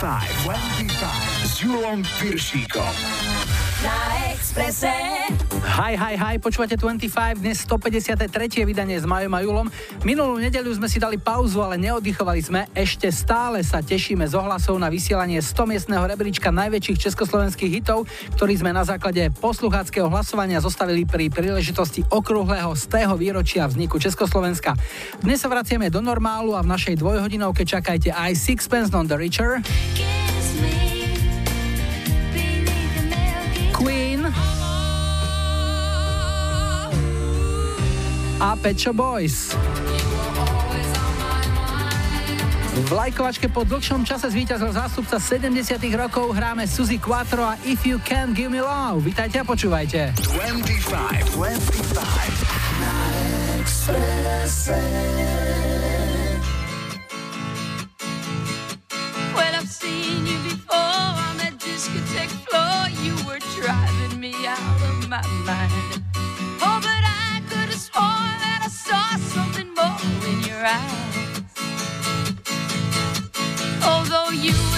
25, 25 s Julom Piršíkom. Na Exprese. Hi, hi, hi, počúvate 25, dnes 153. vydanie s Majom a Julom. Minulú nedeľu sme si dali pauzu, ale neoddychovali sme. Ešte stále sa tešíme z ohlasov na vysielanie 100 miestneho rebríčka najväčších československých hitov, ktorý sme na základe poslucháckého hlasovania zostavili pri príležitosti okrúhleho z tého výročia vzniku Československa. Dnes sa vraciame do normálu a v našej dvojhodinovke čakajte aj Sixpence on the Richer. A Pet Shop Boys. V lajkovačke po dlhšom čase zvíťazil zástupca 70 rokov, hráme Suzy Quattro a If You Can Give Me Love. Vítajte a počúvajte. 25, 25 my mind. Eyes. Although you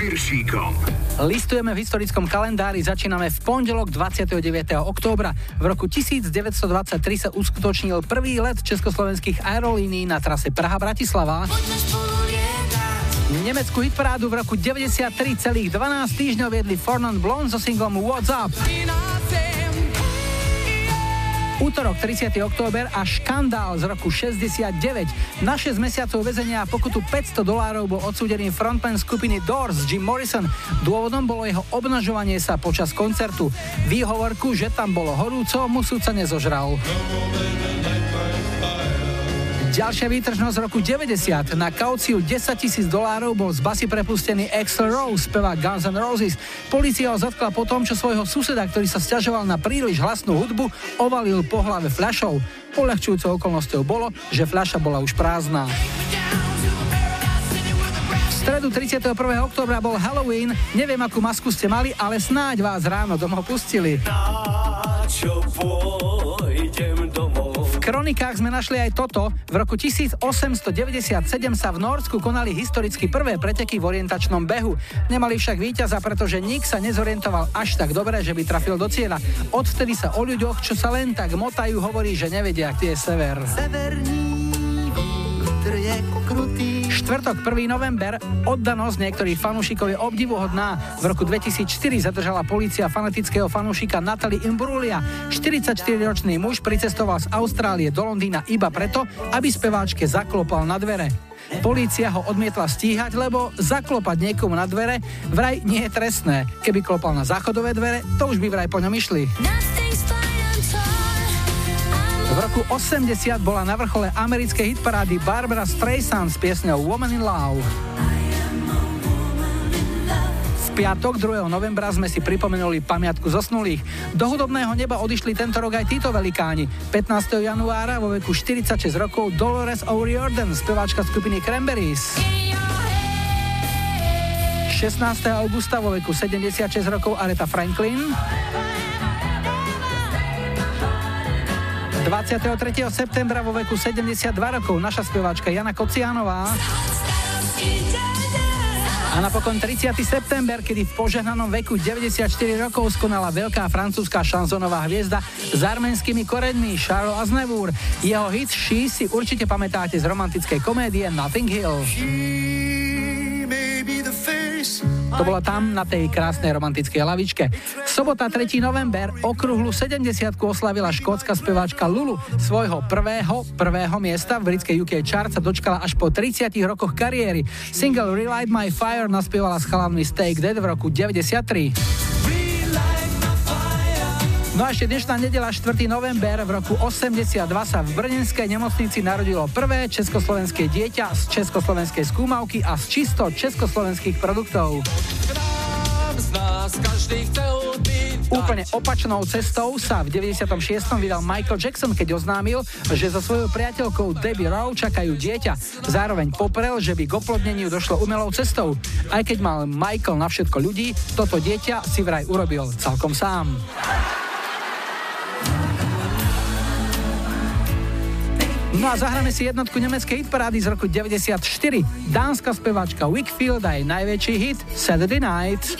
Piršíkom. Listujeme v historickom kalendári, začíname v pondelok 29. októbra. V roku 1923 sa uskutočnil prvý let československých aerolínií na trase Praha-Bratislava. Nemeckú hitparádu v roku 93,12 týždňov viedli Fornon Blonde so singlom What's Up. Útorok 30. október a škandál z roku 69. Na 6 mesiacov väzenia a pokutu 500 dolárov bol odsúdený frontman skupiny Doors Jim Morrison. Dôvodom bolo jeho obnažovanie sa počas koncertu. Výhovorku, že tam bolo horúco, mu súdca nezožral. Ďalšia výtržnosť roku 90. Na kauciu 10 tisíc dolárov bol z basy prepustený Axel Rose, spevák Guns N' Roses. Polícia ho zatkla po tom, čo svojho suseda, ktorý sa stiažoval na príliš hlasnú hudbu, ovalil po hlave fľašou. Polehčujúcou okolnosťou bolo, že fľaša bola už prázdna. Stredu 31. oktobra bol Halloween. Neviem, akú masku ste mali, ale snáď vás ráno domov pustili. Na čo kronikách sme našli aj toto. V roku 1897 sa v Norsku konali historicky prvé preteky v orientačnom behu. Nemali však víťaza, pretože nik sa nezorientoval až tak dobre, že by trafil do cieľa. Odvtedy sa o ľuďoch, čo sa len tak motajú, hovorí, že nevedia, kde je sever. Severní vítr je krutý štvrtok 1. november oddanosť niektorých fanúšikov je obdivuhodná. V roku 2004 zadržala policia fanatického fanúšika Natalie Imbrulia. 44-ročný muž pricestoval z Austrálie do Londýna iba preto, aby speváčke zaklopal na dvere. Polícia ho odmietla stíhať, lebo zaklopať niekomu na dvere vraj nie je trestné. Keby klopal na záchodové dvere, to už by vraj po ňom išli. Roku 80 bola na vrchole americkej hitparády Barbara Streisand s piesňou Woman in Love. V piatok 2. novembra sme si pripomenuli pamiatku zosnulých. Do hudobného neba odišli tento rok aj títo velikáni. 15. januára vo veku 46 rokov Dolores O'Riordan, speváčka skupiny Cranberries. 16. augusta vo veku 76 rokov Aretha Franklin. 23. septembra vo veku 72 rokov naša speváčka Jana Kocianová. A napokon 30. september, kedy v požehnanom veku 94 rokov skonala veľká francúzska šanzonová hviezda s arménskymi koreňmi Charles Aznavour. Jeho hit She si určite pamätáte z romantickej komédie Nothing Hill. To bola tam na tej krásnej romantickej lavičke. Sobota 3. november okrúhlu 70 oslavila škótska speváčka Lulu. Svojho prvého, prvého miesta v britskej UK chart sa dočkala až po 30 rokoch kariéry. Single Relight My Fire naspievala s chalanmi Stake Dead v roku 93. No a ešte dnešná nedela 4. november v roku 82 sa v Brnenskej nemocnici narodilo prvé československé dieťa z československej skúmavky a z čisto československých produktov. Úplne opačnou cestou sa v 96. vydal Michael Jackson, keď oznámil, že so svojou priateľkou Debbie Rowe čakajú dieťa. Zároveň poprel, že by k oplodneniu došlo umelou cestou. Aj keď mal Michael na všetko ľudí, toto dieťa si vraj urobil celkom sám. No a zahráme si jednotku nemeckej hitparády z roku 94. Dánska speváčka Wickfield a jej najväčší hit Saturday Night.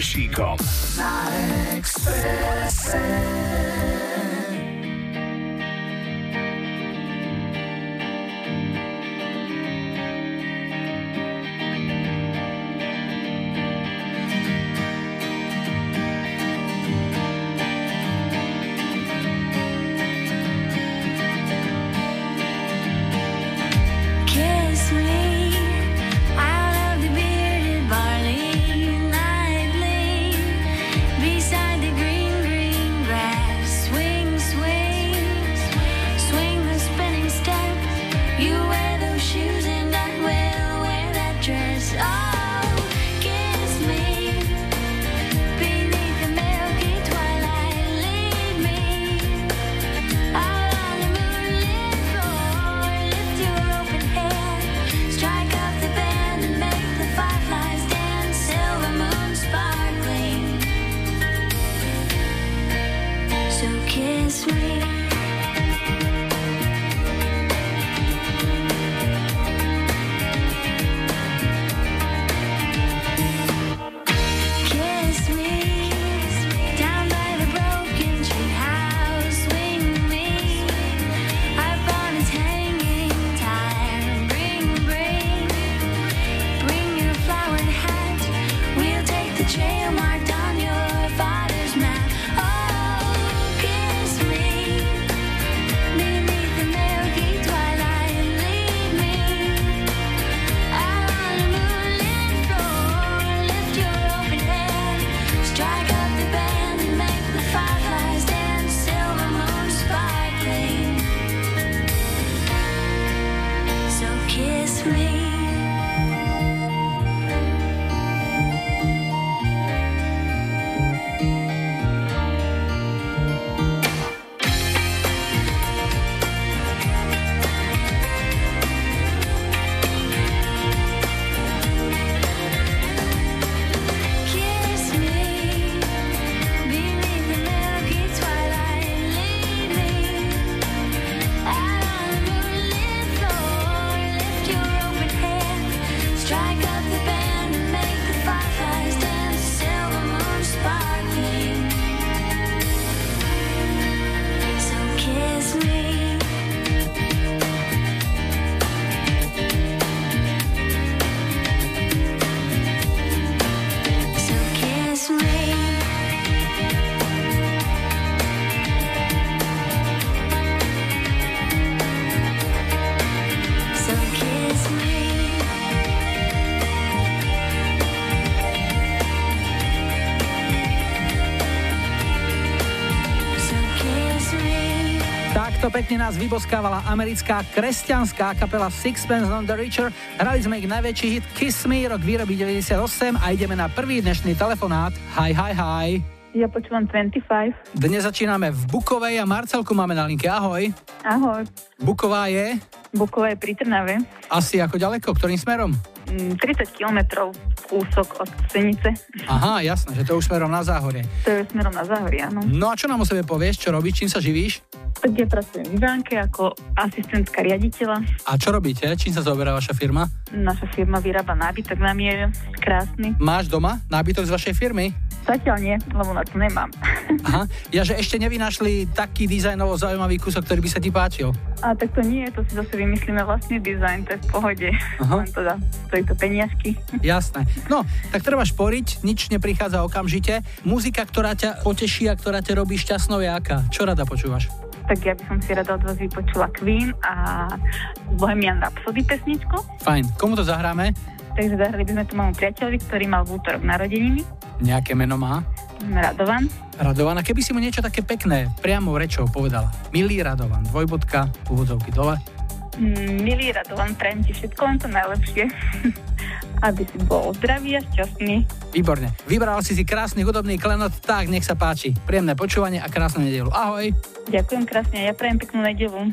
Julom Piršíkom pekne nás vyboskávala americká kresťanská kapela Sixpence on the Richer. Hrali sme ich najväčší hit Kiss Me, rok výroby 98 a ideme na prvý dnešný telefonát. Hi, hi, hi. Ja počúvam 25. Dnes začíname v Bukovej a Marcelku máme na linke. Ahoj. Ahoj. Buková je? Buková je pri Trnave. Asi ako ďaleko? Ktorým smerom? 30 mm, kilometrov kúsok od Senice. Aha, jasné, že to už smerom na záhorie. To je smerom na záhorie, áno. No a čo nám o sebe povieš, čo robíš, čím sa živíš? Tak ja pracujem v banke ako asistentka riaditeľa. A čo robíte? Čím sa zaoberá vaša firma? Naša firma vyrába nábytok, nám je krásny. Máš doma nábytok z vašej firmy? Zatiaľ nie, lebo na to nemám. Aha, ja že ešte nevynašli taký dizajnovo zaujímavý kúsok, ktorý by sa ti páčil. A tak to nie, to si zase vymyslíme vlastný dizajn, to je v pohode. Aha. Len teda stojí to peniažky. Jasné. No, tak treba šporiť, nič neprichádza okamžite. Muzika, ktorá ťa poteší a ktorá ťa robí šťastnou je aká? Čo rada počúvaš? tak ja by som si rada od vás vypočula Queen a Bohemian Rhapsody pesničku. Fajn. Komu to zahráme? Takže zahrali by sme to môjmu priateľovi, ktorý mal v útorok narodeniny. Nejaké meno má? Radovan. Radovan. A keby si mu niečo také pekné, priamo rečou povedala. Milý Radovan, dvojbodka, úvodzovky dole. Mm, milý Radovan, prajem ti všetko len to najlepšie. aby si bol zdravý a šťastný. Výborne. Vybral si si krásny hudobný klenot, tak nech sa páči. Príjemné počúvanie a krásnu nedelu. Ahoj. Ďakujem krásne, ja prajem peknú nedelu.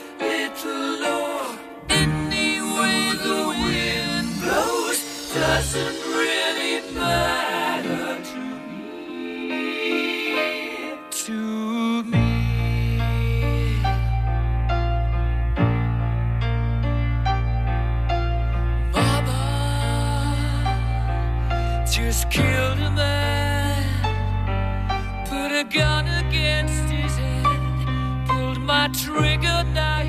doesn't really matter to me. To me. Just killed a man, put a gun against his head, pulled my trigger, now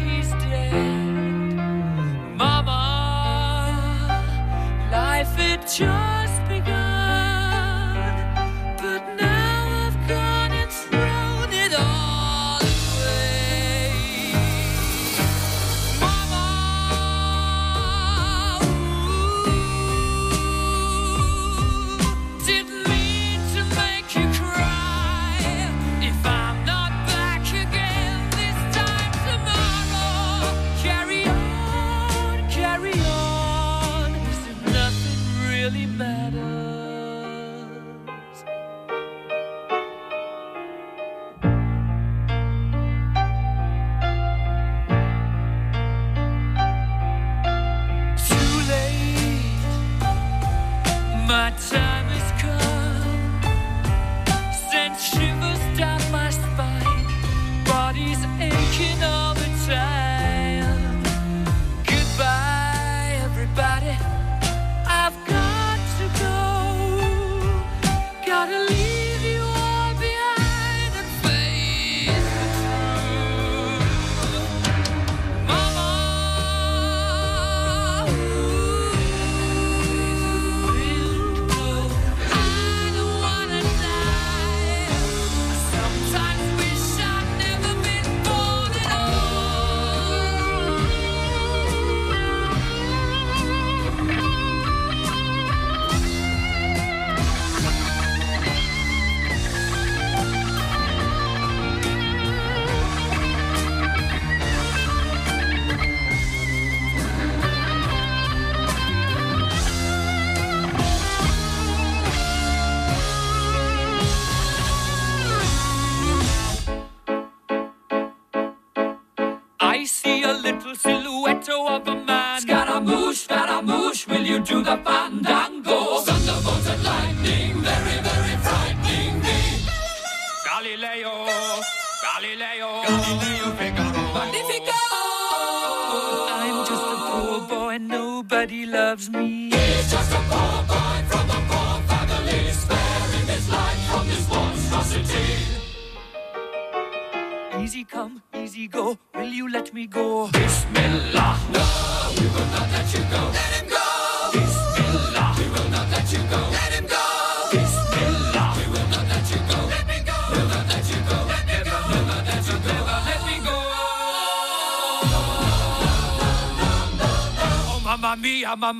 就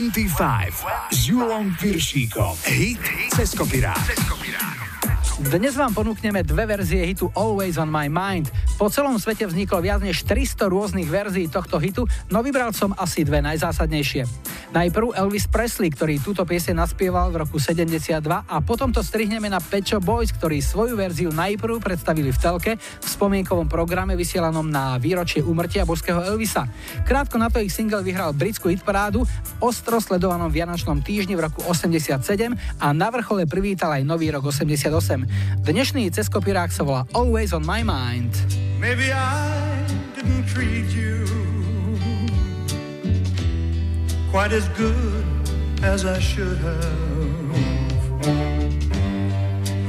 25 s Julom Piršíkom. Hit cez kopirát. Dnes vám ponúkneme dve verzie hitu Always on my mind. Po celom svete vzniklo viac než 300 rôznych verzií tohto hitu, no vybral som asi dve najzásadnejšie. Najprv Elvis Presley, ktorý túto piesň naspieval v roku 72 a potom to strihneme na Pecho Boys, ktorí svoju verziu najprv predstavili v telke v spomienkovom programe vysielanom na výročie úmrtia božského Elvisa. Krátko na to ich single vyhral britskú hitparádu v ostro sledovanom Vianočnom týždni v roku 87 a na vrchole privítal aj nový rok 88. Dnešný ceskopirák sa volá Always on my mind. Maybe I didn't treat you quite as good as I should have.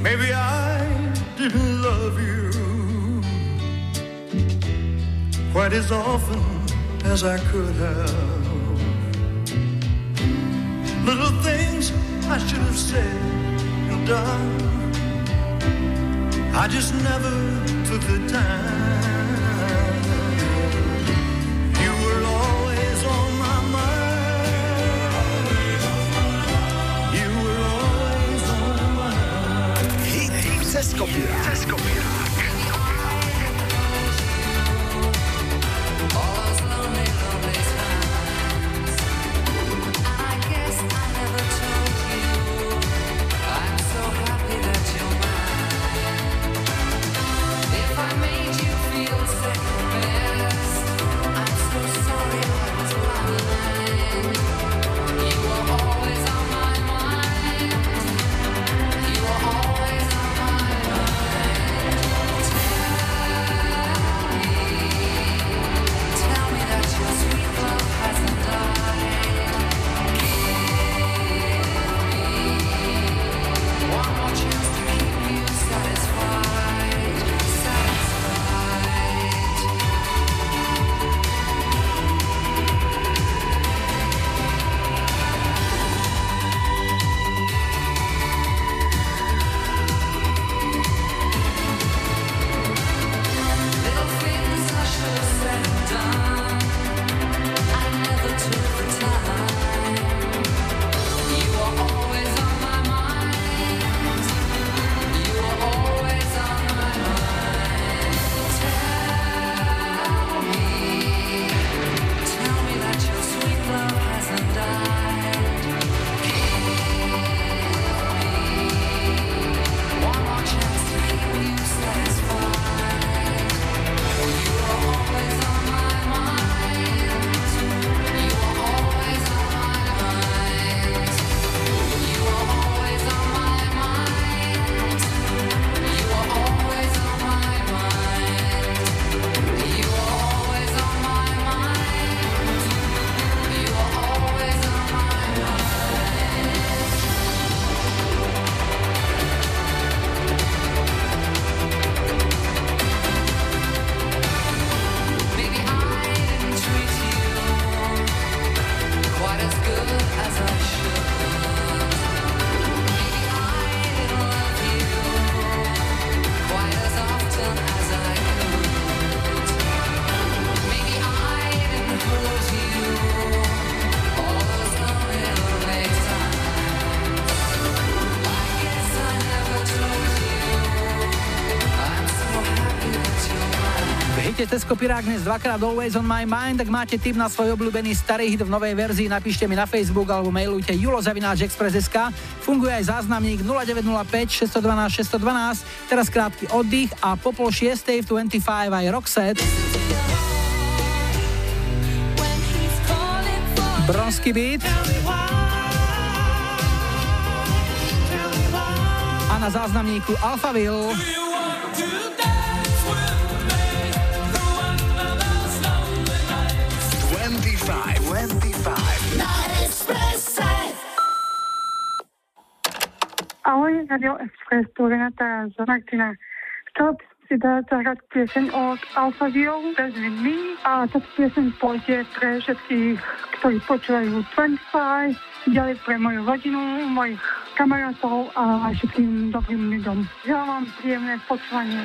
Maybe I didn't love you quite as often as I could have. Little things I should have said and done. I just never took the time. You were always on my mind. You were always on my mind. Hit cez cez kopirák dnes dvakrát Always on my mind. Ak máte tip na svoj obľúbený starý hit v novej verzii, napíšte mi na Facebook alebo mailujte julozavináčexpress.sk. Funguje aj záznamník 0905 612 612. Teraz krátky oddych a po pol šiestej v 25 aj Roxette. Bronsky beat. A na záznamníku Alphaville. Radio Express, tu Renata z Martina. Si dať zahrať pieseň od Alphaville bez Vidmy a táto pieseň pôjde pre všetkých, ktorí počúvajú 25, ďalej pre moju rodinu, mojich kamarátov a všetkým dobrým ľuďom. Želám vám príjemné počúvanie.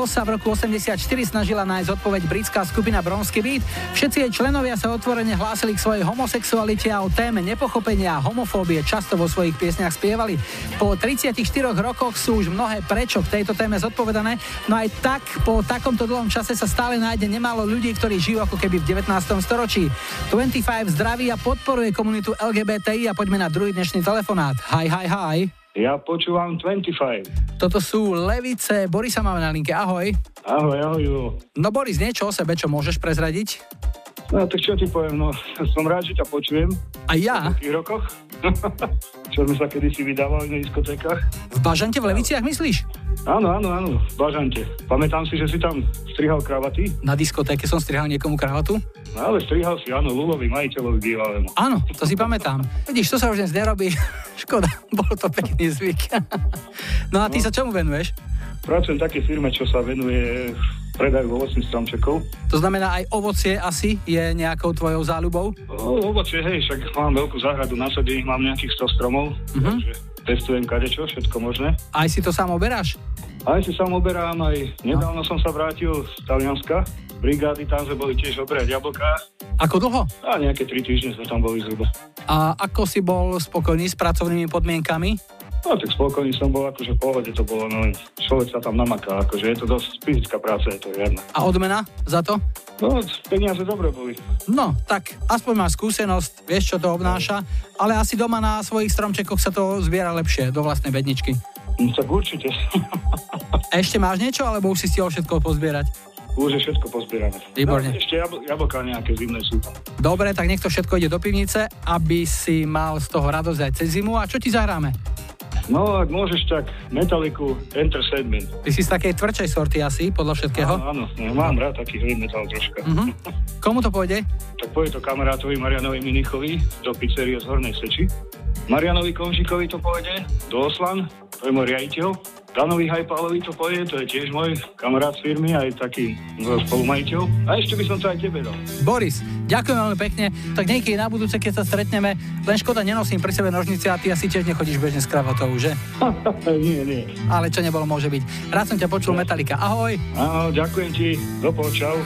Čo sa v roku 84 snažila nájsť odpoveď britská skupina Bronsky Beat. Všetci jej členovia sa otvorene hlásili k svojej homosexualite a o téme nepochopenia a homofóbie často vo svojich piesniach spievali. Po 34 rokoch sú už mnohé prečo k tejto téme zodpovedané, no aj tak po takomto dlhom čase sa stále nájde nemálo ľudí, ktorí žijú ako keby v 19. storočí. 25 zdraví a podporuje komunitu LGBTI a poďme na druhý dnešný telefonát. Hi, hi, hi. Ja počúvam 25. Toto sú Levice. Borisa máme na linke. Ahoj. Ahoj, ahoj. Julo. No Boris, niečo o sebe, čo môžeš prezradiť? No tak čo ti poviem, no som rád, že ťa počujem. A ja? V tých rokoch. čo sme sa kedysi vydávali na diskotékach. V Bažante v Leviciach myslíš? Áno, áno, áno, v Bažante. Pamätám si, že si tam strihal kravaty. Na diskotéke som strihal niekomu kravatu? No ale strihal si, áno, Lulovi, majiteľovi bývalému. Áno, to si pamätám. Vidíš, to sa už dnes nerobí. Škoda, bol to pekný zvyk. no a ty no. sa čomu venuješ? Pracujem v takej firme, čo sa venuje predaju ovocných stromčekov. To znamená aj ovocie asi je nejakou tvojou záľubou? O, ovocie, hej, však mám veľkú záhradu nasadených, mám nejakých 100 stromov, uh-huh. takže testujem kadečo, všetko možné. Aj si to sám oberáš? Aj si sám oberám, aj nedávno no. som sa vrátil z Talianska, brigády, tam sme boli tiež oberať jablká. Ako dlho? A nejaké 3 týždne sme tam boli zhruba. A ako si bol spokojný s pracovnými podmienkami? No tak spokojný som bol, akože v pohode to bolo, no človek sa tam namaká, akože je to dosť fyzická práca, je to jedna. A odmena za to? No, peniaze dobre boli. No, tak aspoň máš skúsenosť, vieš, čo to obnáša, ale asi doma na svojich stromčekoch sa to zbiera lepšie do vlastnej bedničky. No, tak určite. Ešte máš niečo, alebo už si stihol všetko pozbierať? Už je všetko pozbierané. Výborne. No, ešte jabl- jablká nejaké zimné sú tam. Dobre, tak nech to všetko ide do pivnice, aby si mal z toho radosť aj cez zimu. A čo ti zahráme? No, ak môžeš, tak Metaliku Enter Sandman. Ty si z takej tvrdšej sorty asi, podľa všetkého? Áno, áno, no, mám rád taký heavy metal troška. Uh-huh. Komu to pôjde? Tak pôjde to kamarátovi Marianovi Minichovi do pizzerie z Hornej Seči. Marianovi Konšikovi to pôjde do Oslan, to je môj riaditeľ. Danovi Hajpálovi to povie, to je tiež môj kamarát z firmy, aj taký spolumajiteľ. A ešte by som to aj tebe dal. Boris, ďakujem veľmi pekne. Tak niekedy na budúce, keď sa stretneme, len škoda, nenosím pri sebe nožnice a ty asi tiež nechodíš bežne s kravatou, že? nie, nie. Ale čo nebolo, môže byť. Rád som ťa počul, Metalika. Ahoj. Áno, ďakujem ti. Do čau.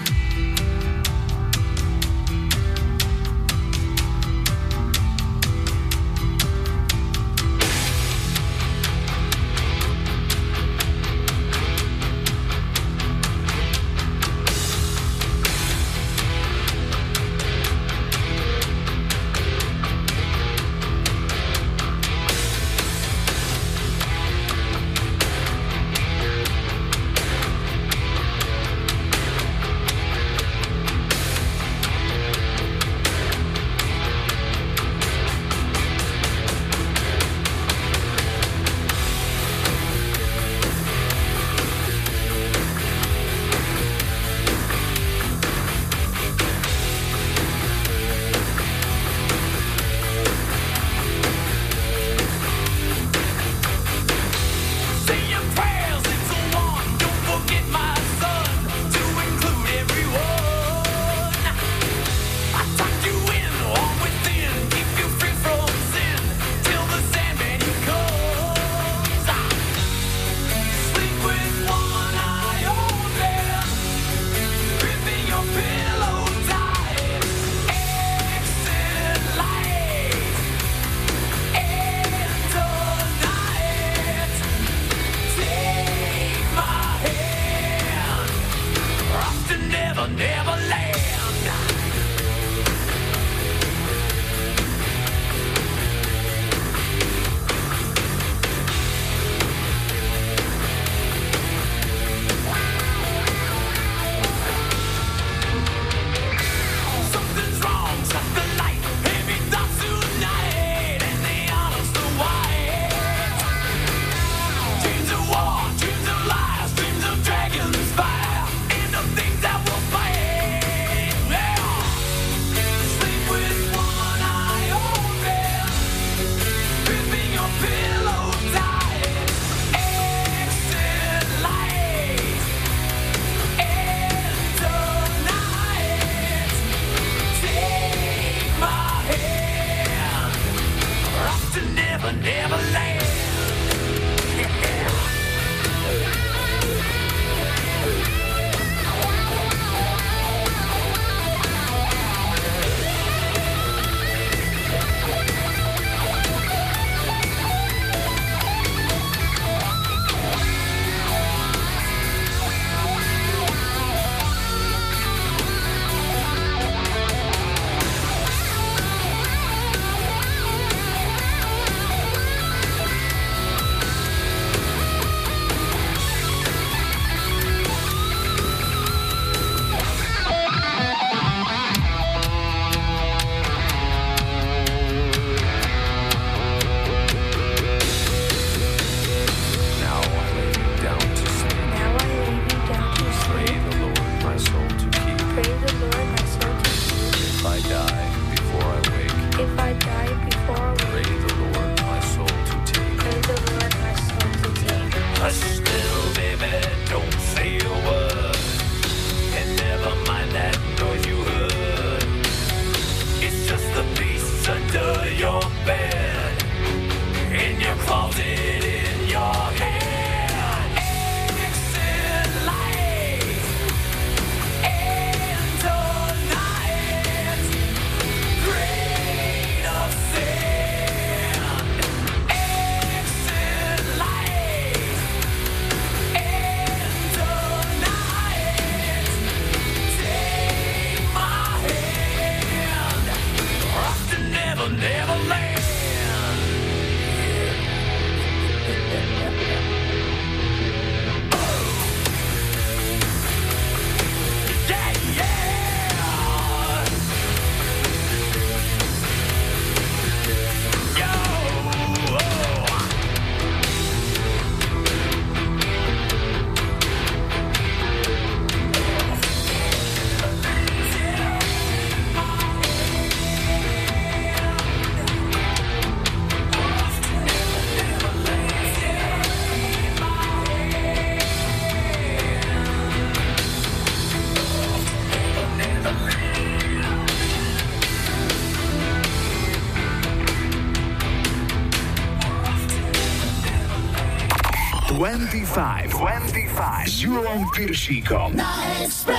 25. S Julom Piršíkom. Na Expresse.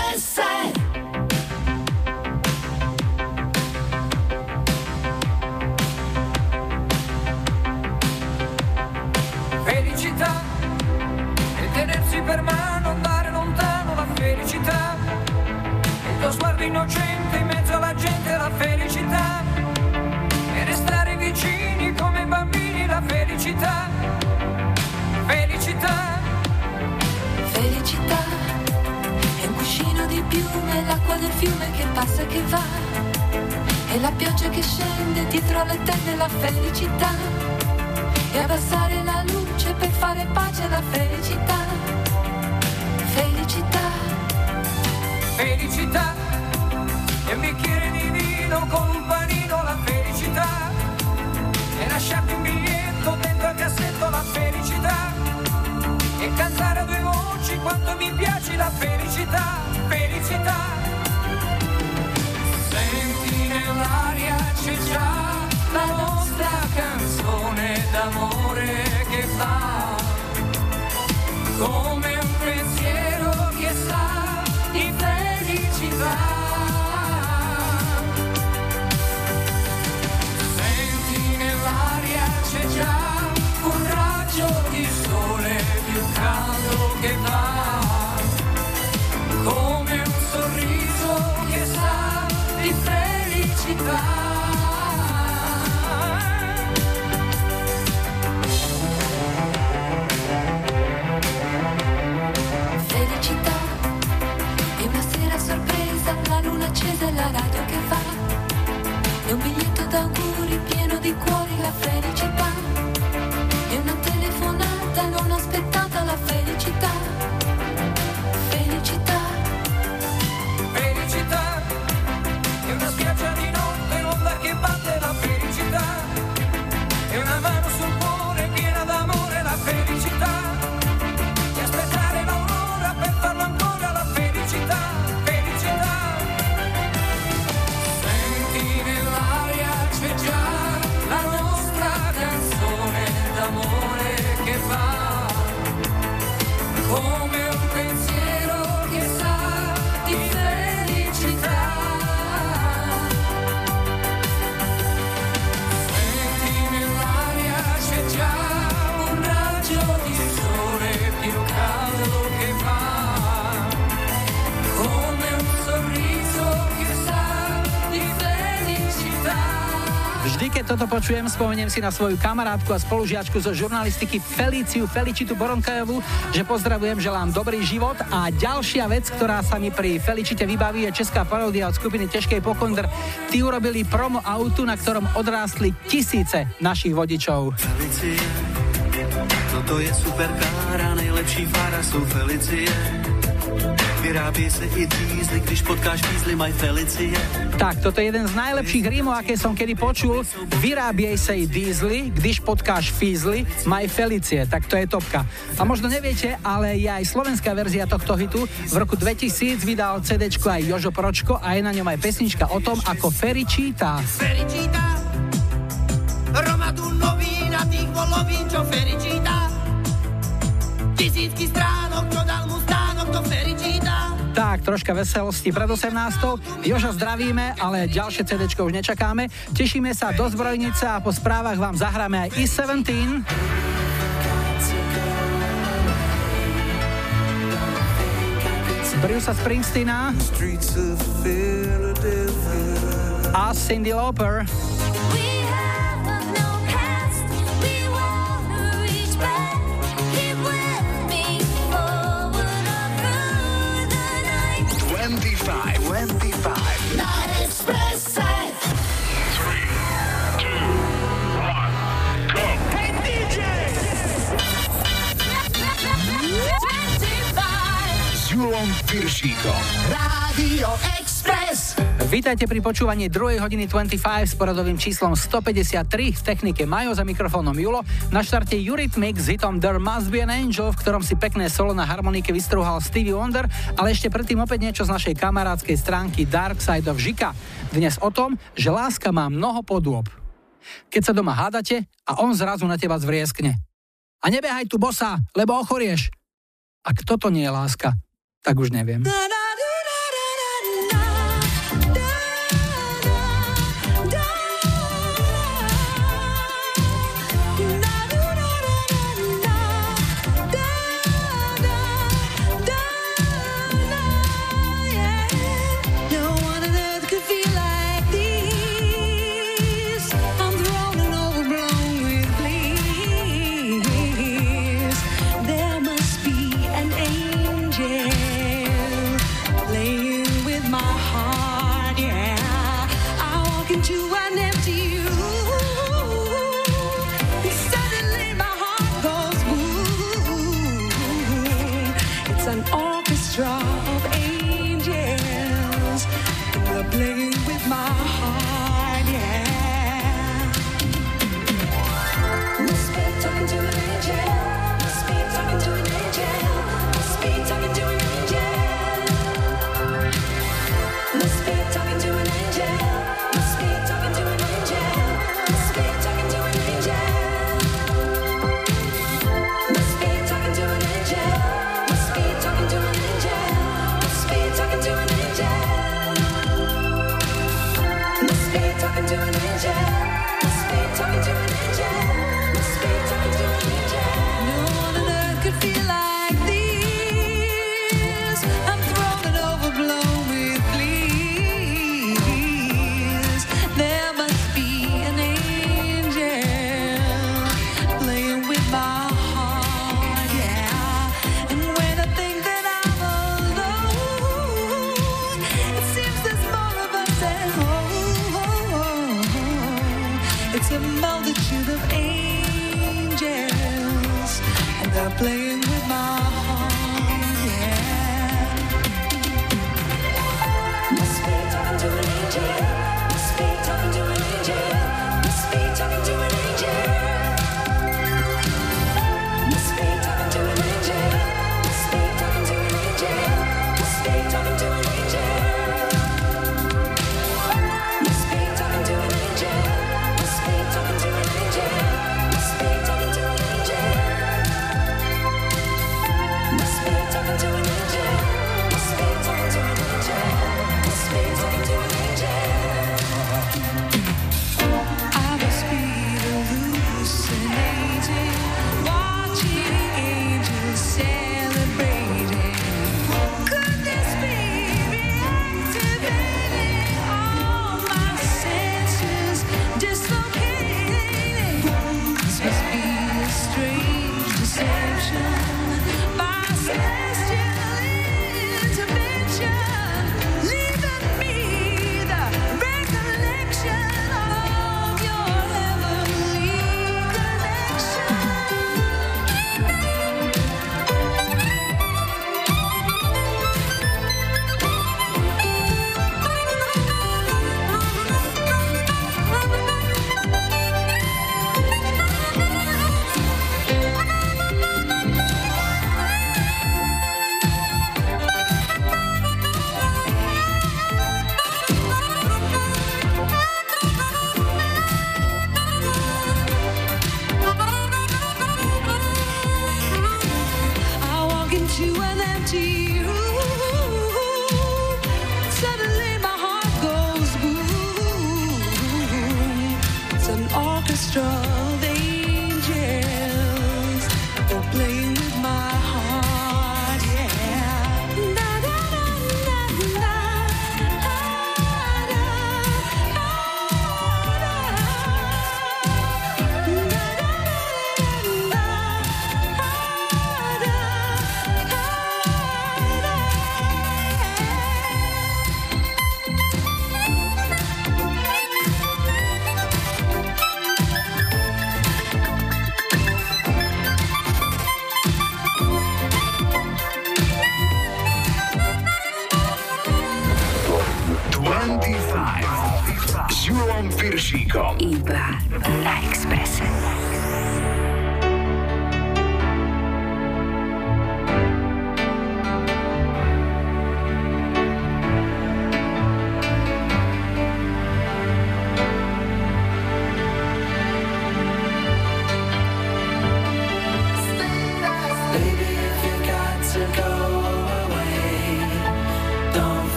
Počujem, spomeniem si na svoju kamarátku a spolužiačku zo žurnalistiky Feliciu Felicitu Boronkajovú, že pozdravujem, želám dobrý život a ďalšia vec, ktorá sa mi pri Felicite vybaví, je česká paródia od skupiny Težkej Pokondr. Tí urobili promo autu, na ktorom odrástli tisíce našich vodičov. Felicie, toto je superkára, nejlepší fára jsou Felicie. Vyrábí se i dízly, když potkáš fízly, mají Felicie. Tak, toto je jeden z najlepších rímov, aké som kedy počul. Vyrábiej sa i dízly, když potkáš fízly, maj Felicie. Tak to je topka. A možno neviete, ale je aj slovenská verzia tohto hitu. V roku 2000 vydal CD aj Jožo Pročko a je na ňom aj pesnička o tom, ako Ferry číta. Felicità, Roma tu novinatých volovín, čo felicità. Tisícky stránok, troška veselosti pred 18. Joža zdravíme, ale ďalšie CD už nečakáme. Tešíme sa do zbrojnice a po správach vám zahráme aj i17. Bruce Springsteena a Cindy Lauper. Piršíkom. Radio Express. Vítajte pri počúvaní 2. hodiny 25 s poradovým číslom 153 v technike Majo za mikrofónom Julo. Na štarte Eurythmics s hitom There Must Be an Angel, v ktorom si pekné solo na harmonike vystruhal Stevie Wonder, ale ešte predtým opäť niečo z našej kamarádskej stránky Dark Side of Žika. Dnes o tom, že láska má mnoho podôb. Keď sa doma hádate a on zrazu na teba zvrieskne. A nebehaj tu bosa, lebo ochorieš. Ak toto nie je láska, tak už neviem. No playing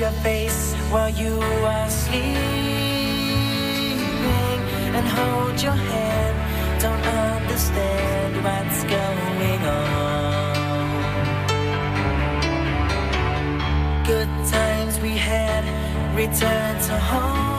your face while you are sleeping and hold your hand. Don't understand what's going on. Good times we had return to haunt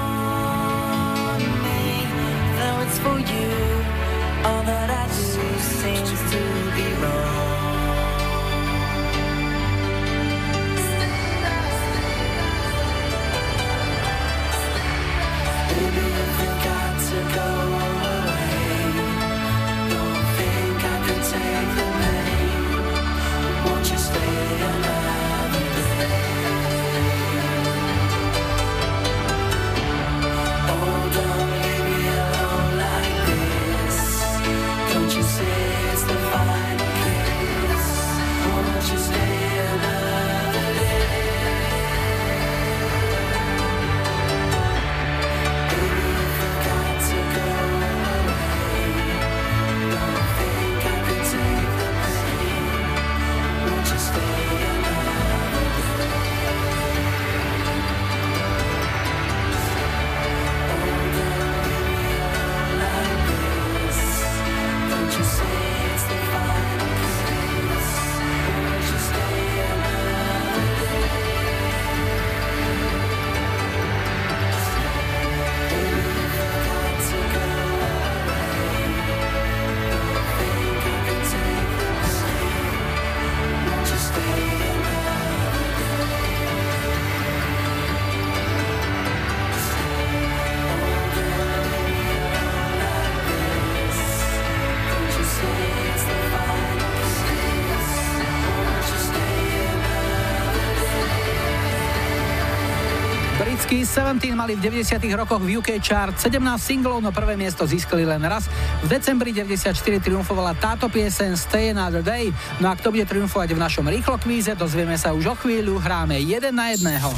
17 mali v 90 rokoch v UK chart 17 singlov, no prvé miesto získali len raz. V decembri 94 triumfovala táto pieseň Stay Another Day. No a kto bude triumfovať v našom rýchlo kvíze, dozvieme sa už o chvíľu. Hráme jeden na jedného.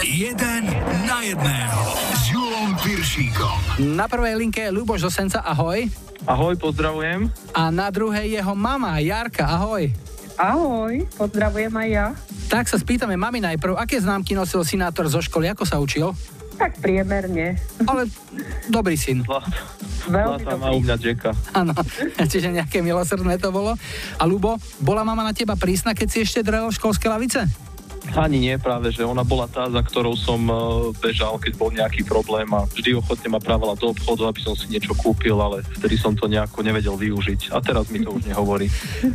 Jeden na jedného s Julom Piršíkom. Na prvej linke je Ľuboš zo Senca, ahoj. Ahoj, pozdravujem. A na druhej jeho mama, Jarka, ahoj. Ahoj, pozdravujem aj ja. Tak sa spýtame mami najprv, aké známky nosil synátor zo školy, ako sa učil? Tak priemerne. Ale dobrý syn. Veľmi Zlatá má u mňa Jacka. Áno, čiže nejaké milosrdné to bolo. A Lubo, bola mama na teba prísna, keď si ešte drel školské lavice? Ani nie, práve, že ona bola tá, za ktorou som eh, bežal, keď bol nejaký problém a vždy ochotne ma právala do obchodu, aby som si niečo kúpil, ale vtedy som to nejako nevedel využiť. A teraz mi to už nehovorí.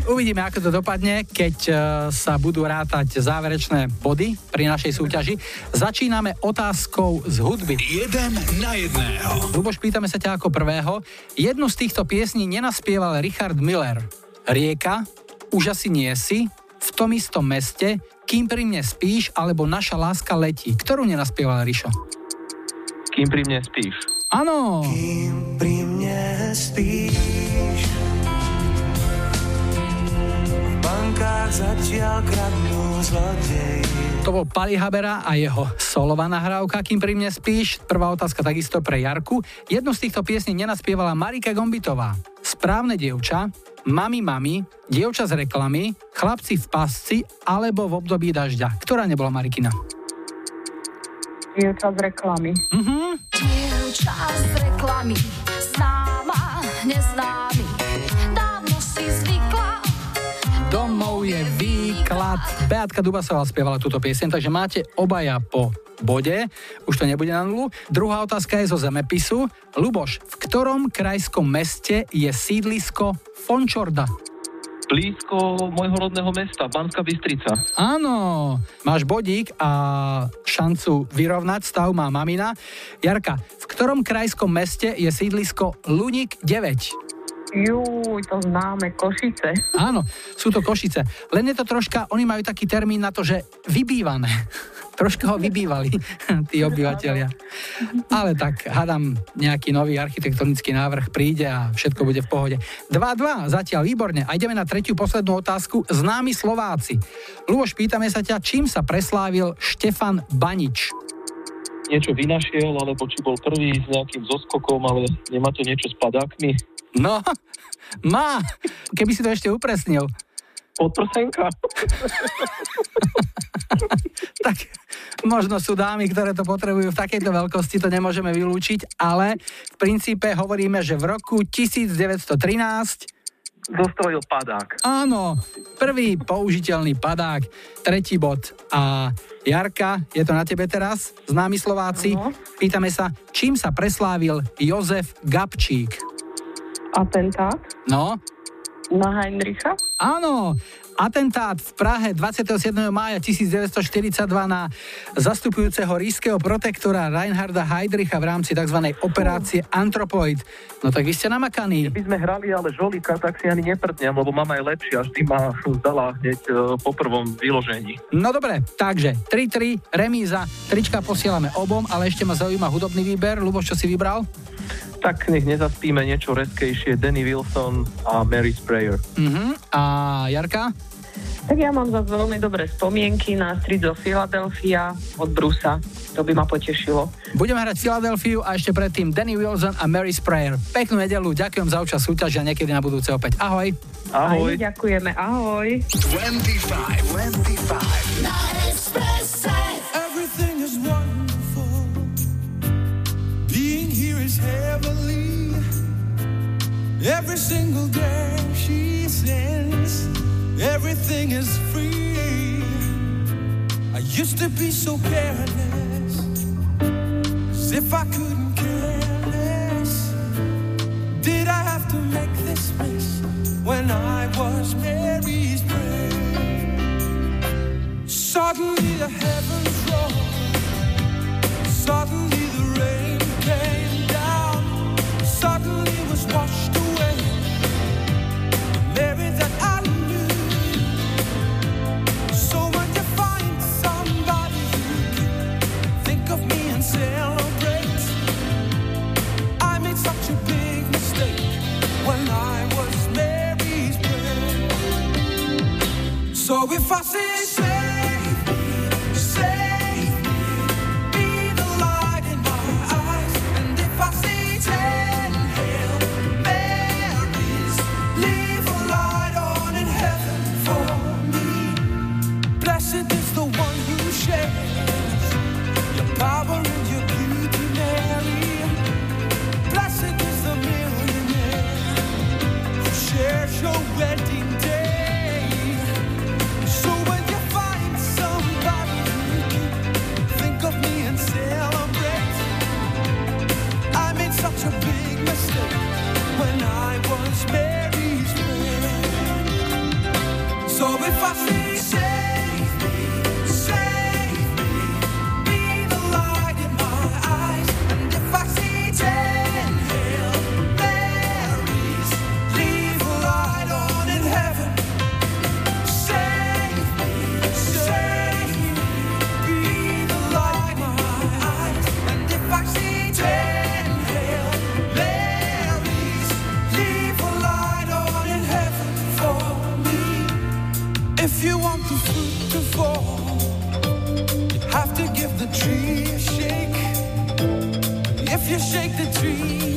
Uvidíme, ako to dopadne, keď e, sa budú rátať záverečné body pri našej súťaži. Začíname otázkou z hudby. Jeden na jedného. Luboš, pýtame sa ťa ako prvého. Jednu z týchto piesní nenaspieval Richard Miller. Rieka, Už asi nie si, V tom istom meste, Kým pri mne spíš, alebo Naša láska letí. Ktorú nenaspieval Rišo? Kým pri mne spíš? Áno. Kým pri mne spíš V bankách zatiaľ kradnú zlodeji To bol Pali Habera a jeho solová nahrávka, kým pri mne spíš. Prvá otázka takisto pre Jarku. Jednu z týchto piesní nenaspievala Marika Gombitová. Správne dievča, Mami Mami, Dievča z reklamy, Chlapci v pasci alebo v období dažďa. Ktorá nebola Marikina? Dievča z reklamy. Mhm. Dievča z reklamy, známa, neznámy, Domov je výklad. Beatka Dubasová spievala túto pieseň, takže máte obaja po bode. Už to nebude na nulu. Druhá otázka je zo zemepisu. Luboš, v ktorom krajskom meste je sídlisko Fončorda? Blízko môjho rodného mesta, Banská Bystrica. Áno, máš bodík a šancu vyrovnať stav má mamina. Jarka, v ktorom krajskom meste je sídlisko Lunik 9? Júj, to známe, Košice. Áno, sú to Košice. Len je to troška, oni majú taký termín na to, že vybývané. Troška ho vybývali tí obyvateľia. Ale tak, hádam, nejaký nový architektonický návrh príde a všetko bude v pohode. 2-2, zatiaľ výborne. A ideme na tretiu poslednú otázku. Známi Slováci. Luboš, pýtame sa ťa, čím sa preslávil Štefan Banič? Niečo vynašiel, alebo či bol prvý s nejakým zoskokom, ale nemá to niečo s padákmi. No, má. Keby si to ešte upresnil. Podprsenka. tak možno sú dámy, ktoré to potrebujú v takejto veľkosti, to nemôžeme vylúčiť, ale v princípe hovoríme, že v roku 1913 Zostrojil padák. Áno, prvý použiteľný padák, tretí bod. A Jarka, je to na tebe teraz, známi Slováci. Pýtame sa, čím sa preslávil Jozef Gabčík? Atentát No, na Heinricha. Áno, atentát v Prahe 27. mája 1942 na zastupujúceho rískeho protektora Reinharda Heydricha v rámci tzv. operácie Antropoid. No tak vy ste namakaní. Keby sme hrali ale žolika, tak si ani neprdnem, lebo mama je lepšia, vždy ma zdala hneď e, po prvom vyložení. No dobre, takže 3-3, remíza, trička posielame obom, ale ešte ma zaujíma hudobný výber. Luboš, čo si vybral? Tak nech nezaspíme niečo reskejšie, Danny Wilson a Mary Sprayer. Uh-huh. A Jarka? Tak ja mám zase veľmi dobré spomienky na Street of Philadelphia od Brusa. To by ma potešilo. Budeme hrať Filadelfiu a ešte predtým Danny Wilson a Mary Sprayer. Peknú nedelu, ďakujem za účasť súťaži a niekedy na budúce opäť. Ahoj. Aj my ďakujeme, ahoj. 25, 25. Heavenly. Every single day she sings. Everything is free. I used to be so careless. As if I couldn't care less. Did I have to make this mess when I was Mary's prayer? Suddenly the heavens rolled. Suddenly if I say shake the tree.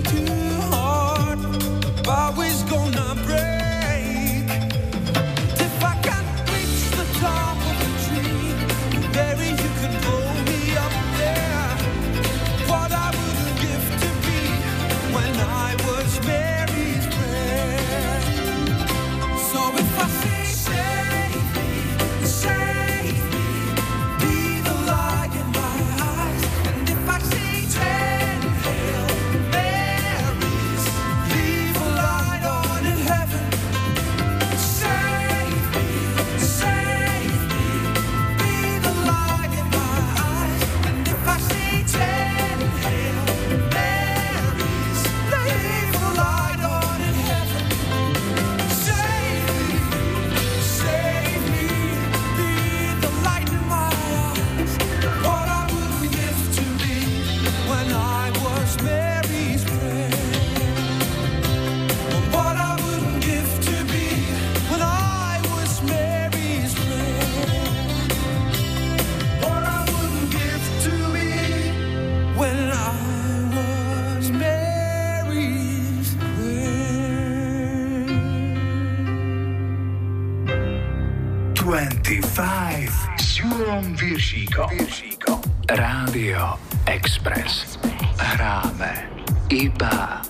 Piršíko. Piršíko. Rádio Express. Hráme iba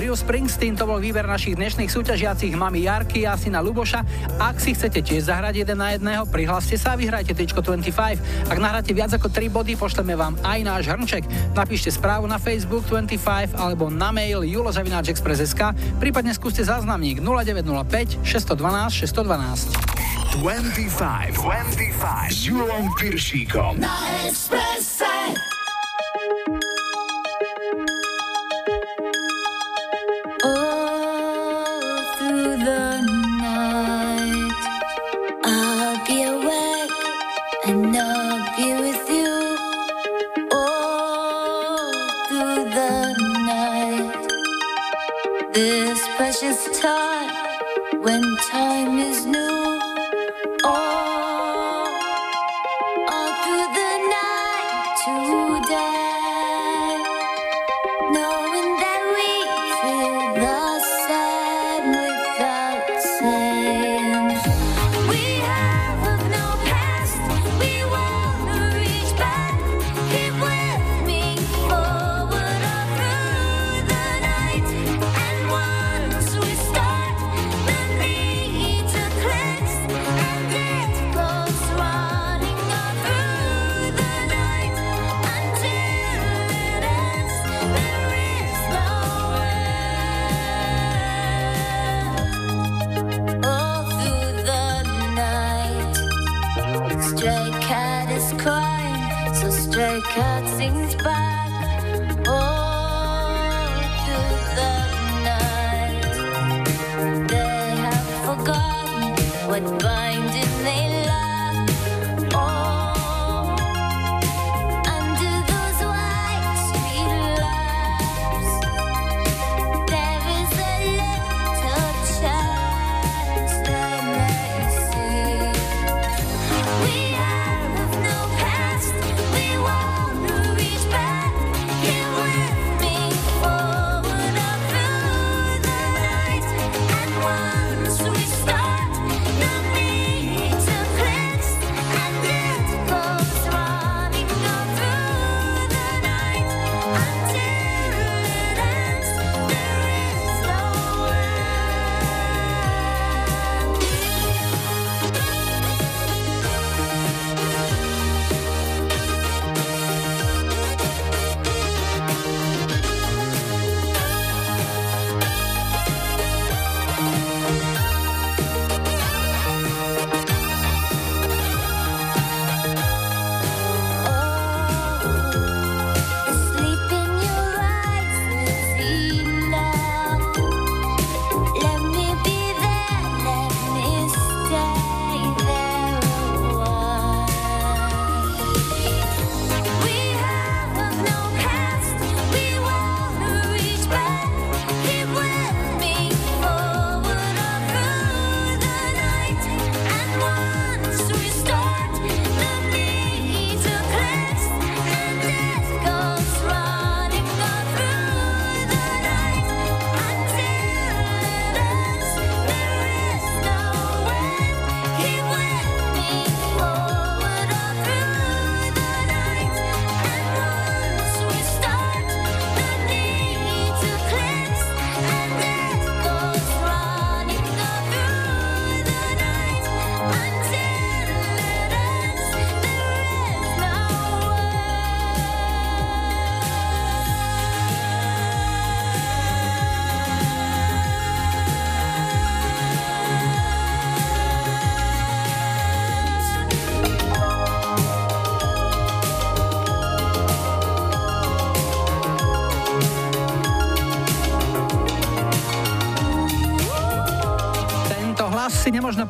Bruce Springsteen to bol výber našich dnešných súťažiacich mami Jarky a syna Luboša. Ak si chcete tiež zahrať jeden na jedného, prihláste sa a vyhrajte tričko 25. Ak nahráte viac ako 3 body, pošleme vám aj náš hrnček. Napíšte správu na Facebook 25 alebo na mail julozavináčexpress.sk, prípadne skúste záznamník 0905 612 612. 25 25 s Júlom Piršíkom na Expresse.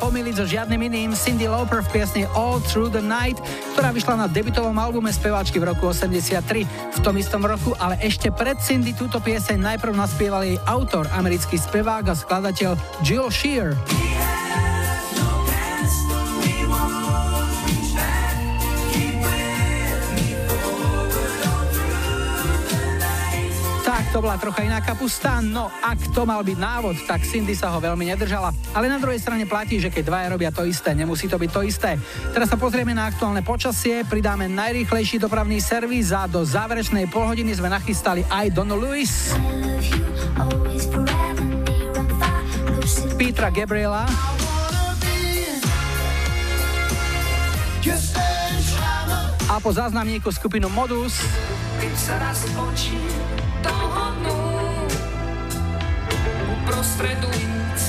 Pomýliť so žiadnym iným Cindy Lauper v piesni All Through the Night, ktorá vyšla na debutovom albume speváčky v roku 83. V tom istom roku, ale ešte pred Cindy túto pieseň najprv naspieval jej autor, americký spevák a skladateľ Jill Shear. Bola trocha iná kapusta, no ak to mal byť návod, tak Cindy sa ho veľmi nedržala. Ale na druhej strane platí, že keď dvaja robia to isté, nemusí to byť to isté. Teraz sa pozrieme na aktuálne počasie, pridáme najrýchlejší dopravný servis a do záverečnej polhodiny sme nachystali aj Donu Lewis, Petra Gabriela, a po záznamníku skupinu Modus uprostred ulic,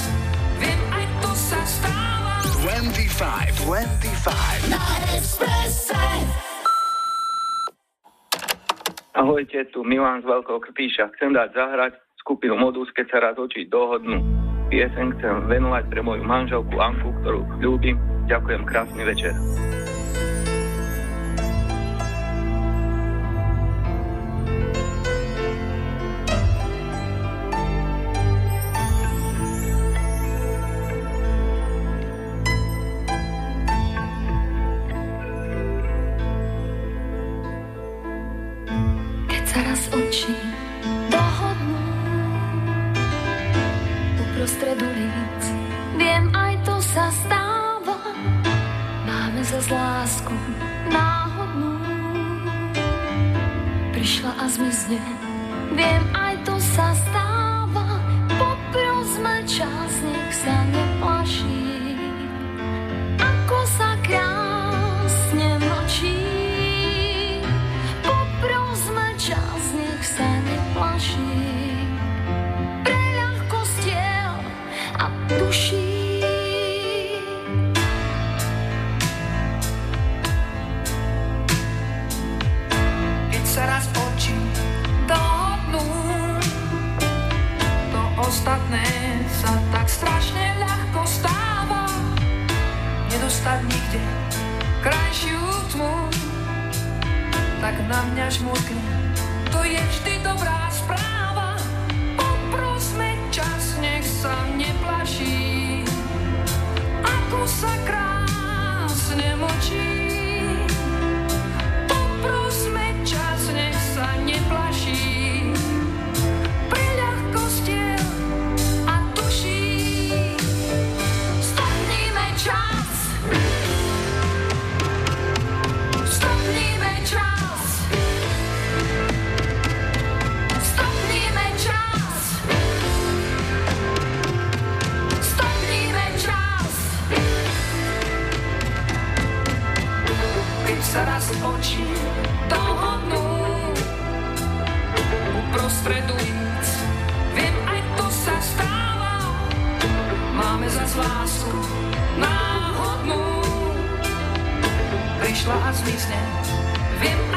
viem, aj to sa stáva. 25, 25. Na Expresse. Ahojte, tu Milan z Veľkého Krpíša. Chcem dať zahrať skupinu Modus, keď sa raz oči dohodnú. Pieseň chcem venovať pre moju manželku Anku, ktorú ľúbim. Ďakujem, krásny večer. Ostatné sa tak strašne ľahko stáva. Nedostať nikde krajšiu tmu, tak na mňa žmurkne. To je vždy dobrá správa. Poprosme čas, nech sa neplaší. Ako sa krásne močí. Oči dohodnú uprostred ulic, viem, aj to sa stáva. Máme za lásku náhodnú. Prišla a zmizne, viem,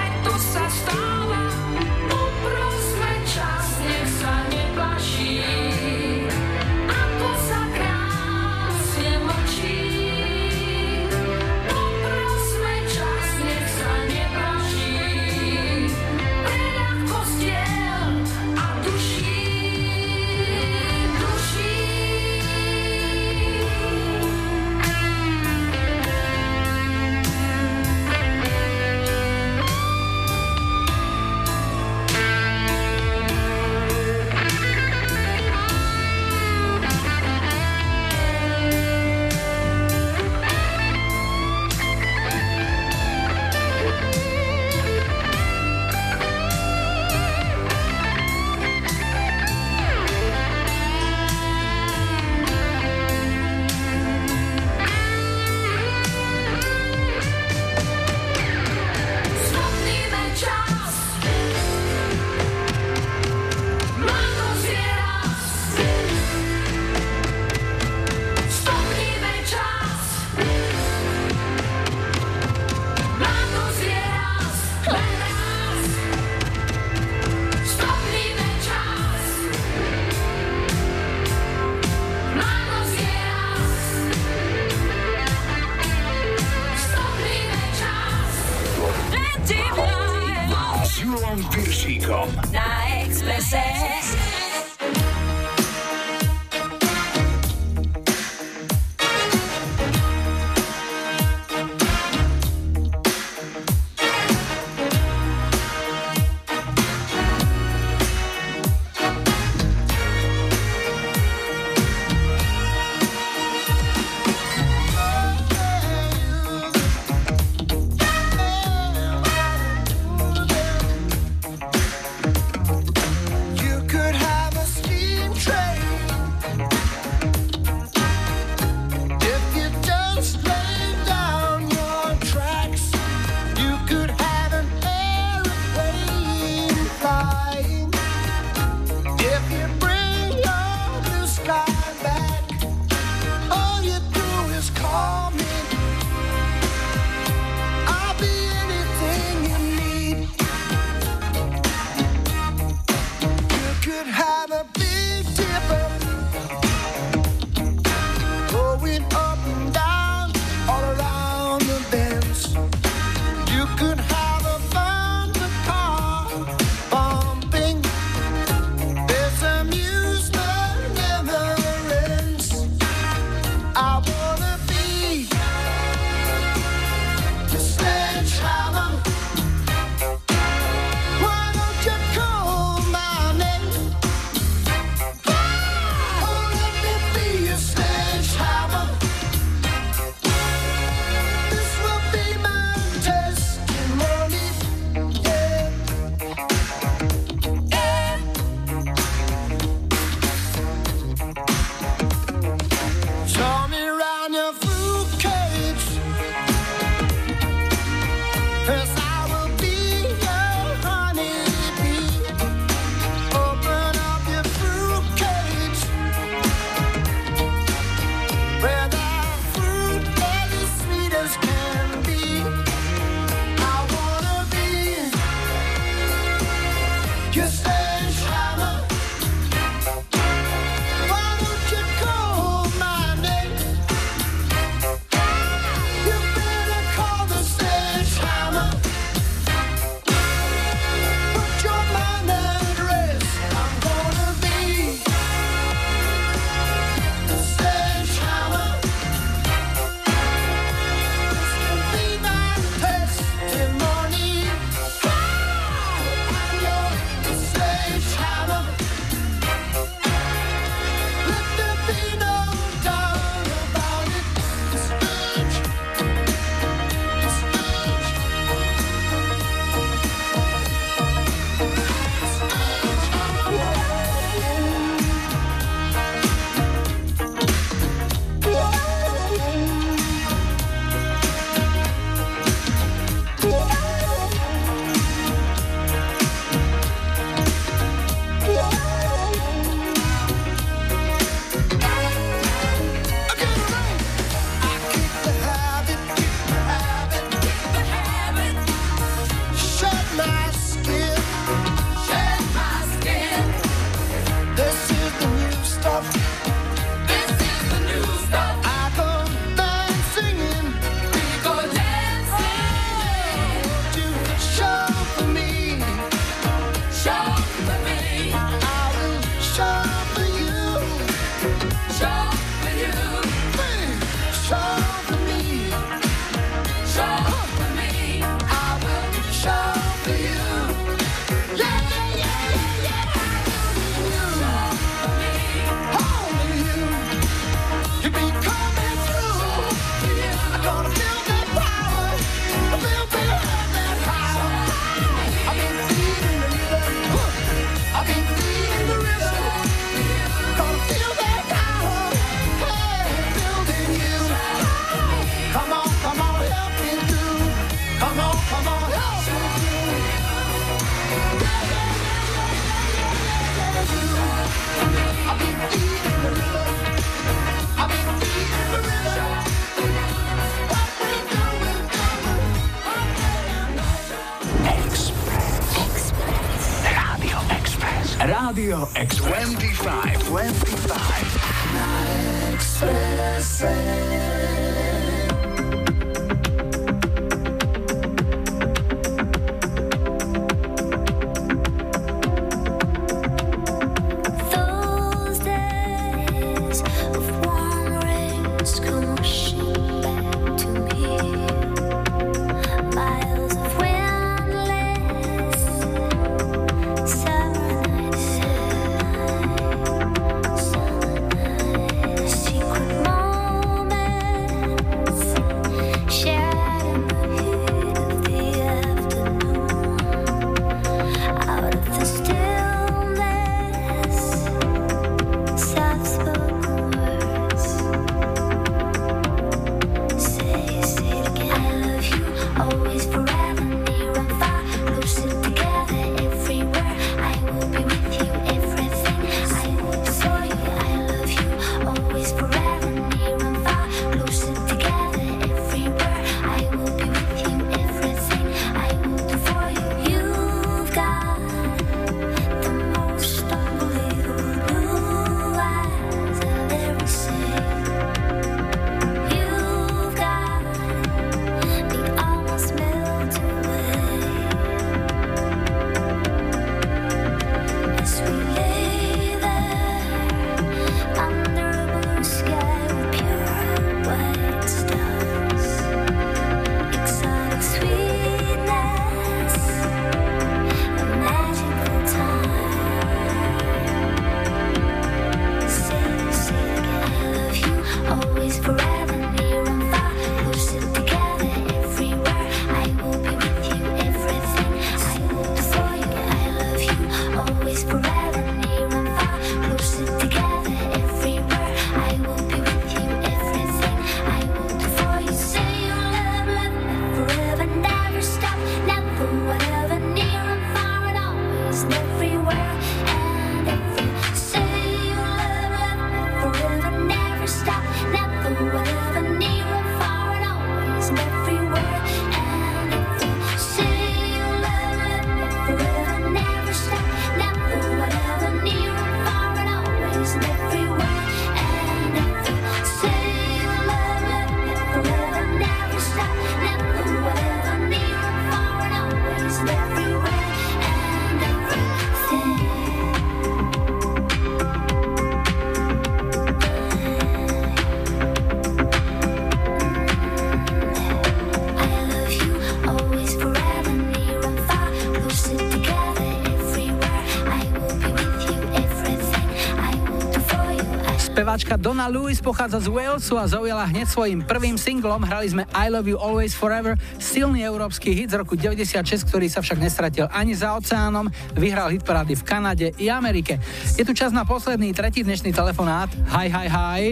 Donna Lewis pochádza z Walesu a zaujala hneď svojim prvým singlom. Hrali sme I Love You Always Forever, silný európsky hit z roku 96, ktorý sa však nestratil ani za oceánom. Vyhral hit parády v Kanade i Amerike. Je tu čas na posledný, tretí dnešný telefonát. Hi, hi, hi.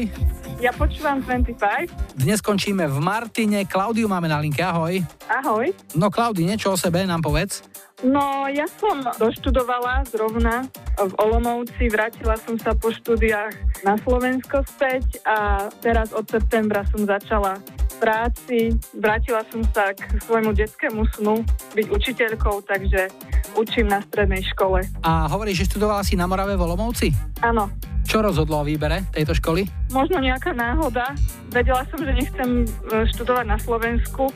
Ja počúvam 25. Dnes končíme v Martine. Klaudiu máme na linke, ahoj. Ahoj. No Klaudi, niečo o sebe nám povedz. No, ja som doštudovala zrovna v Olomouci, vrátila som sa po štúdiách na Slovensko späť a teraz od septembra som začala práci, vrátila som sa k svojmu detskému snu byť učiteľkou, takže učím na strednej škole. A hovoríš, že študovala si na Morave v Olomouci? Áno. Čo rozhodlo o výbere tejto školy? Možno nejaká náhoda. Vedela som, že nechcem e, študovať na Slovensku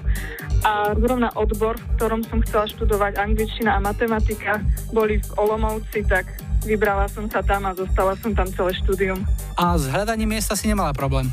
a zrovna odbor, v ktorom som chcela študovať angličtina a matematika, boli v Olomouci, tak vybrala som sa tam a zostala som tam celé štúdium. A s hľadaním miesta si nemala problém?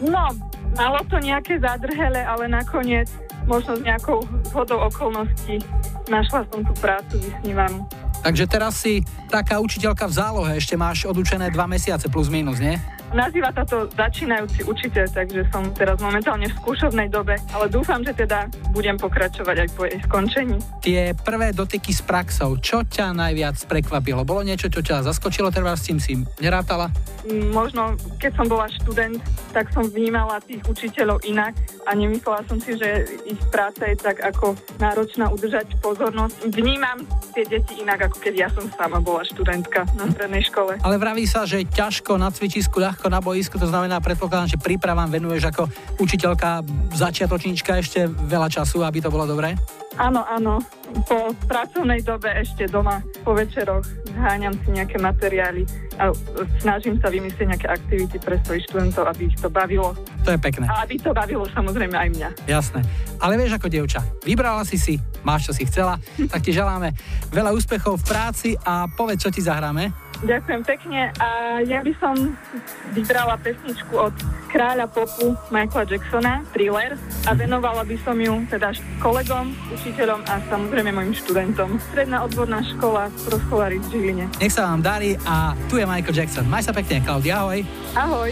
No, malo to nejaké zadrhele, ale nakoniec možno s nejakou zhodou okolností našla som tú prácu vysnívanú. Takže teraz si taká učiteľka v zálohe, ešte máš odučené dva mesiace plus minus, nie? Nazýva sa to začínajúci učiteľ, takže som teraz momentálne v skúšovnej dobe, ale dúfam, že teda budem pokračovať aj po jej skončení. Tie prvé dotyky s praxou, čo ťa najviac prekvapilo? Bolo niečo, čo ťa zaskočilo, teda s tým si nerátala? Mm, Možno, keď som bola študent, tak som vnímala tých učiteľov inak a nemyslela som si, že ich práca je tak ako náročná udržať pozornosť. Vnímam tie deti inak, ako keď ja som sama bola študentka na strednej škole. Ale vraví sa, že ťažko na cvičisku, ľahko všetko na boisku, to znamená, predpokladám, že prípravám venuješ ako učiteľka, začiatočníčka ešte veľa času, aby to bolo dobré? Áno, áno. Po pracovnej dobe ešte doma po večeroch zháňam si nejaké materiály a snažím sa vymyslieť nejaké aktivity pre svojich študentov, aby ich to bavilo. To je pekné. A aby to bavilo samozrejme aj mňa. Jasné. Ale vieš ako dievča, vybrala si si, máš čo si chcela, tak ti želáme veľa úspechov v práci a povedz, čo ti zahráme. Ďakujem pekne a ja by som vybrala pesničku od kráľa popu Michaela Jacksona, Thriller a venovala by som ju teda kolegom, učiteľom a samozrejme mojim študentom. Stredná odborná škola pro školári v Žiline. Nech sa vám darí a tu je Michael Jackson. Maj sa pekne, Klaudia, ahoj. Ahoj.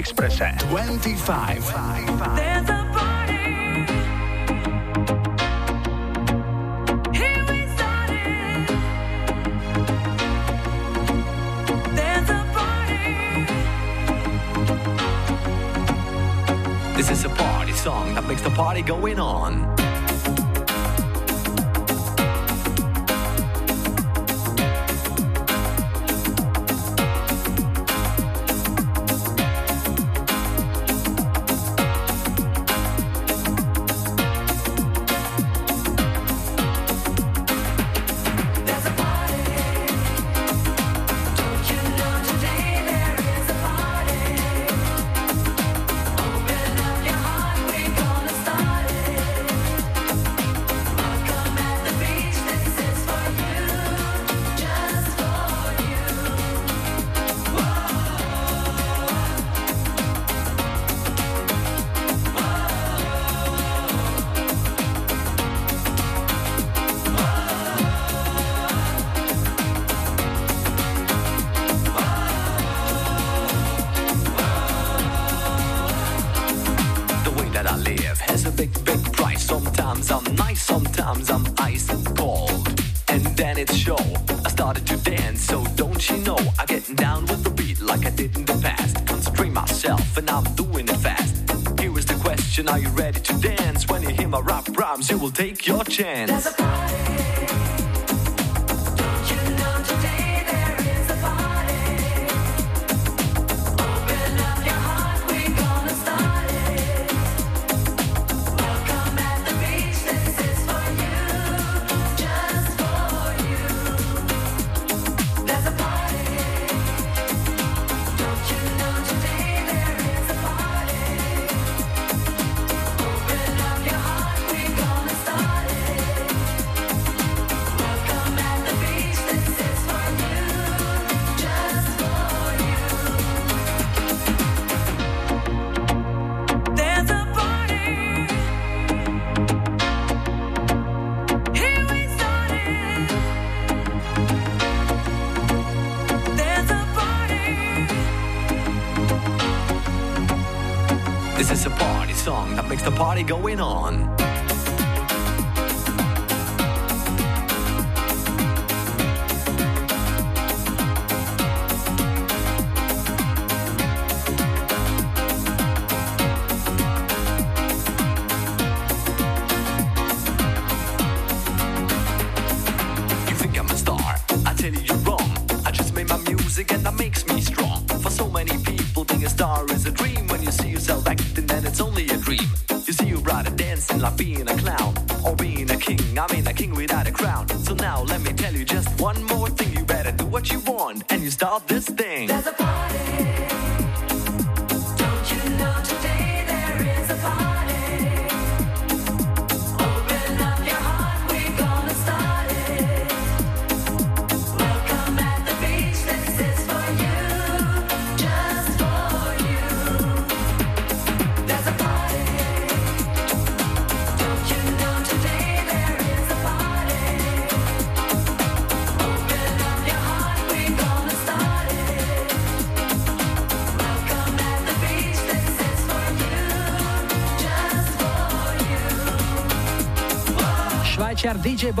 Expresse 25. and I'm doing it fast. Here is the question, are you ready to dance? When you hear my rap rhymes, you will take your chance. There's a party.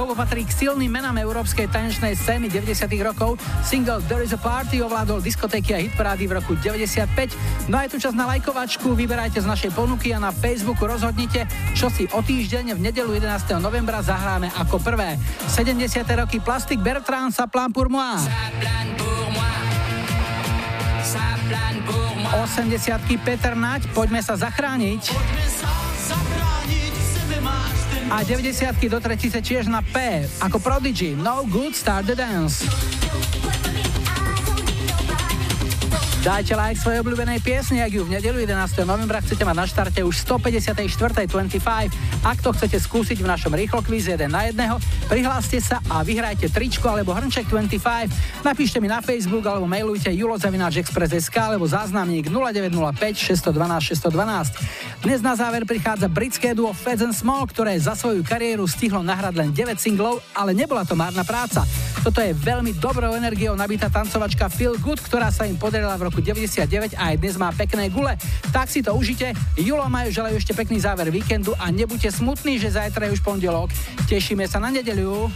Bobo patrí k silným menám európskej tanečnej scény 90. rokov. Single There is a Party ovládol diskotéky a hitparády v roku 95. No a je tu čas na lajkovačku, vyberajte z našej ponuky a na Facebooku rozhodnite, čo si o týždeň v nedelu 11. novembra zahráme ako prvé. 70. roky Plastik Bertrand sa plán pour moi. 80. Peter Nať, poďme sa zachrániť a 90 do tretice tiež na P, ako Prodigy, No Good Start the Dance. Dajte like svojej obľúbenej piesni, ak ju v nedelu 11. novembra chcete mať na štarte už 154.25. Ak to chcete skúsiť v našom rýchlo kvíze 1 na 1, prihláste sa a vyhrajte tričko alebo hrnček 25. Napíšte mi na Facebook alebo mailujte julozavináčexpress.sk alebo záznamník 0905 612 612. Dnes na záver prichádza britské duo Feds and Small, ktoré za svoju kariéru stihlo nahrať len 9 singlov, ale nebola to márna práca. Toto je veľmi dobrou energiou nabitá tancovačka Feel Good, ktorá sa im podarila v roku 99 a aj dnes má pekné gule. Tak si to užite. Julo majú želajú ešte pekný záver víkendu a nebuďte smutní, že zajtra je už pondelok. Tešíme sa na nedeľu.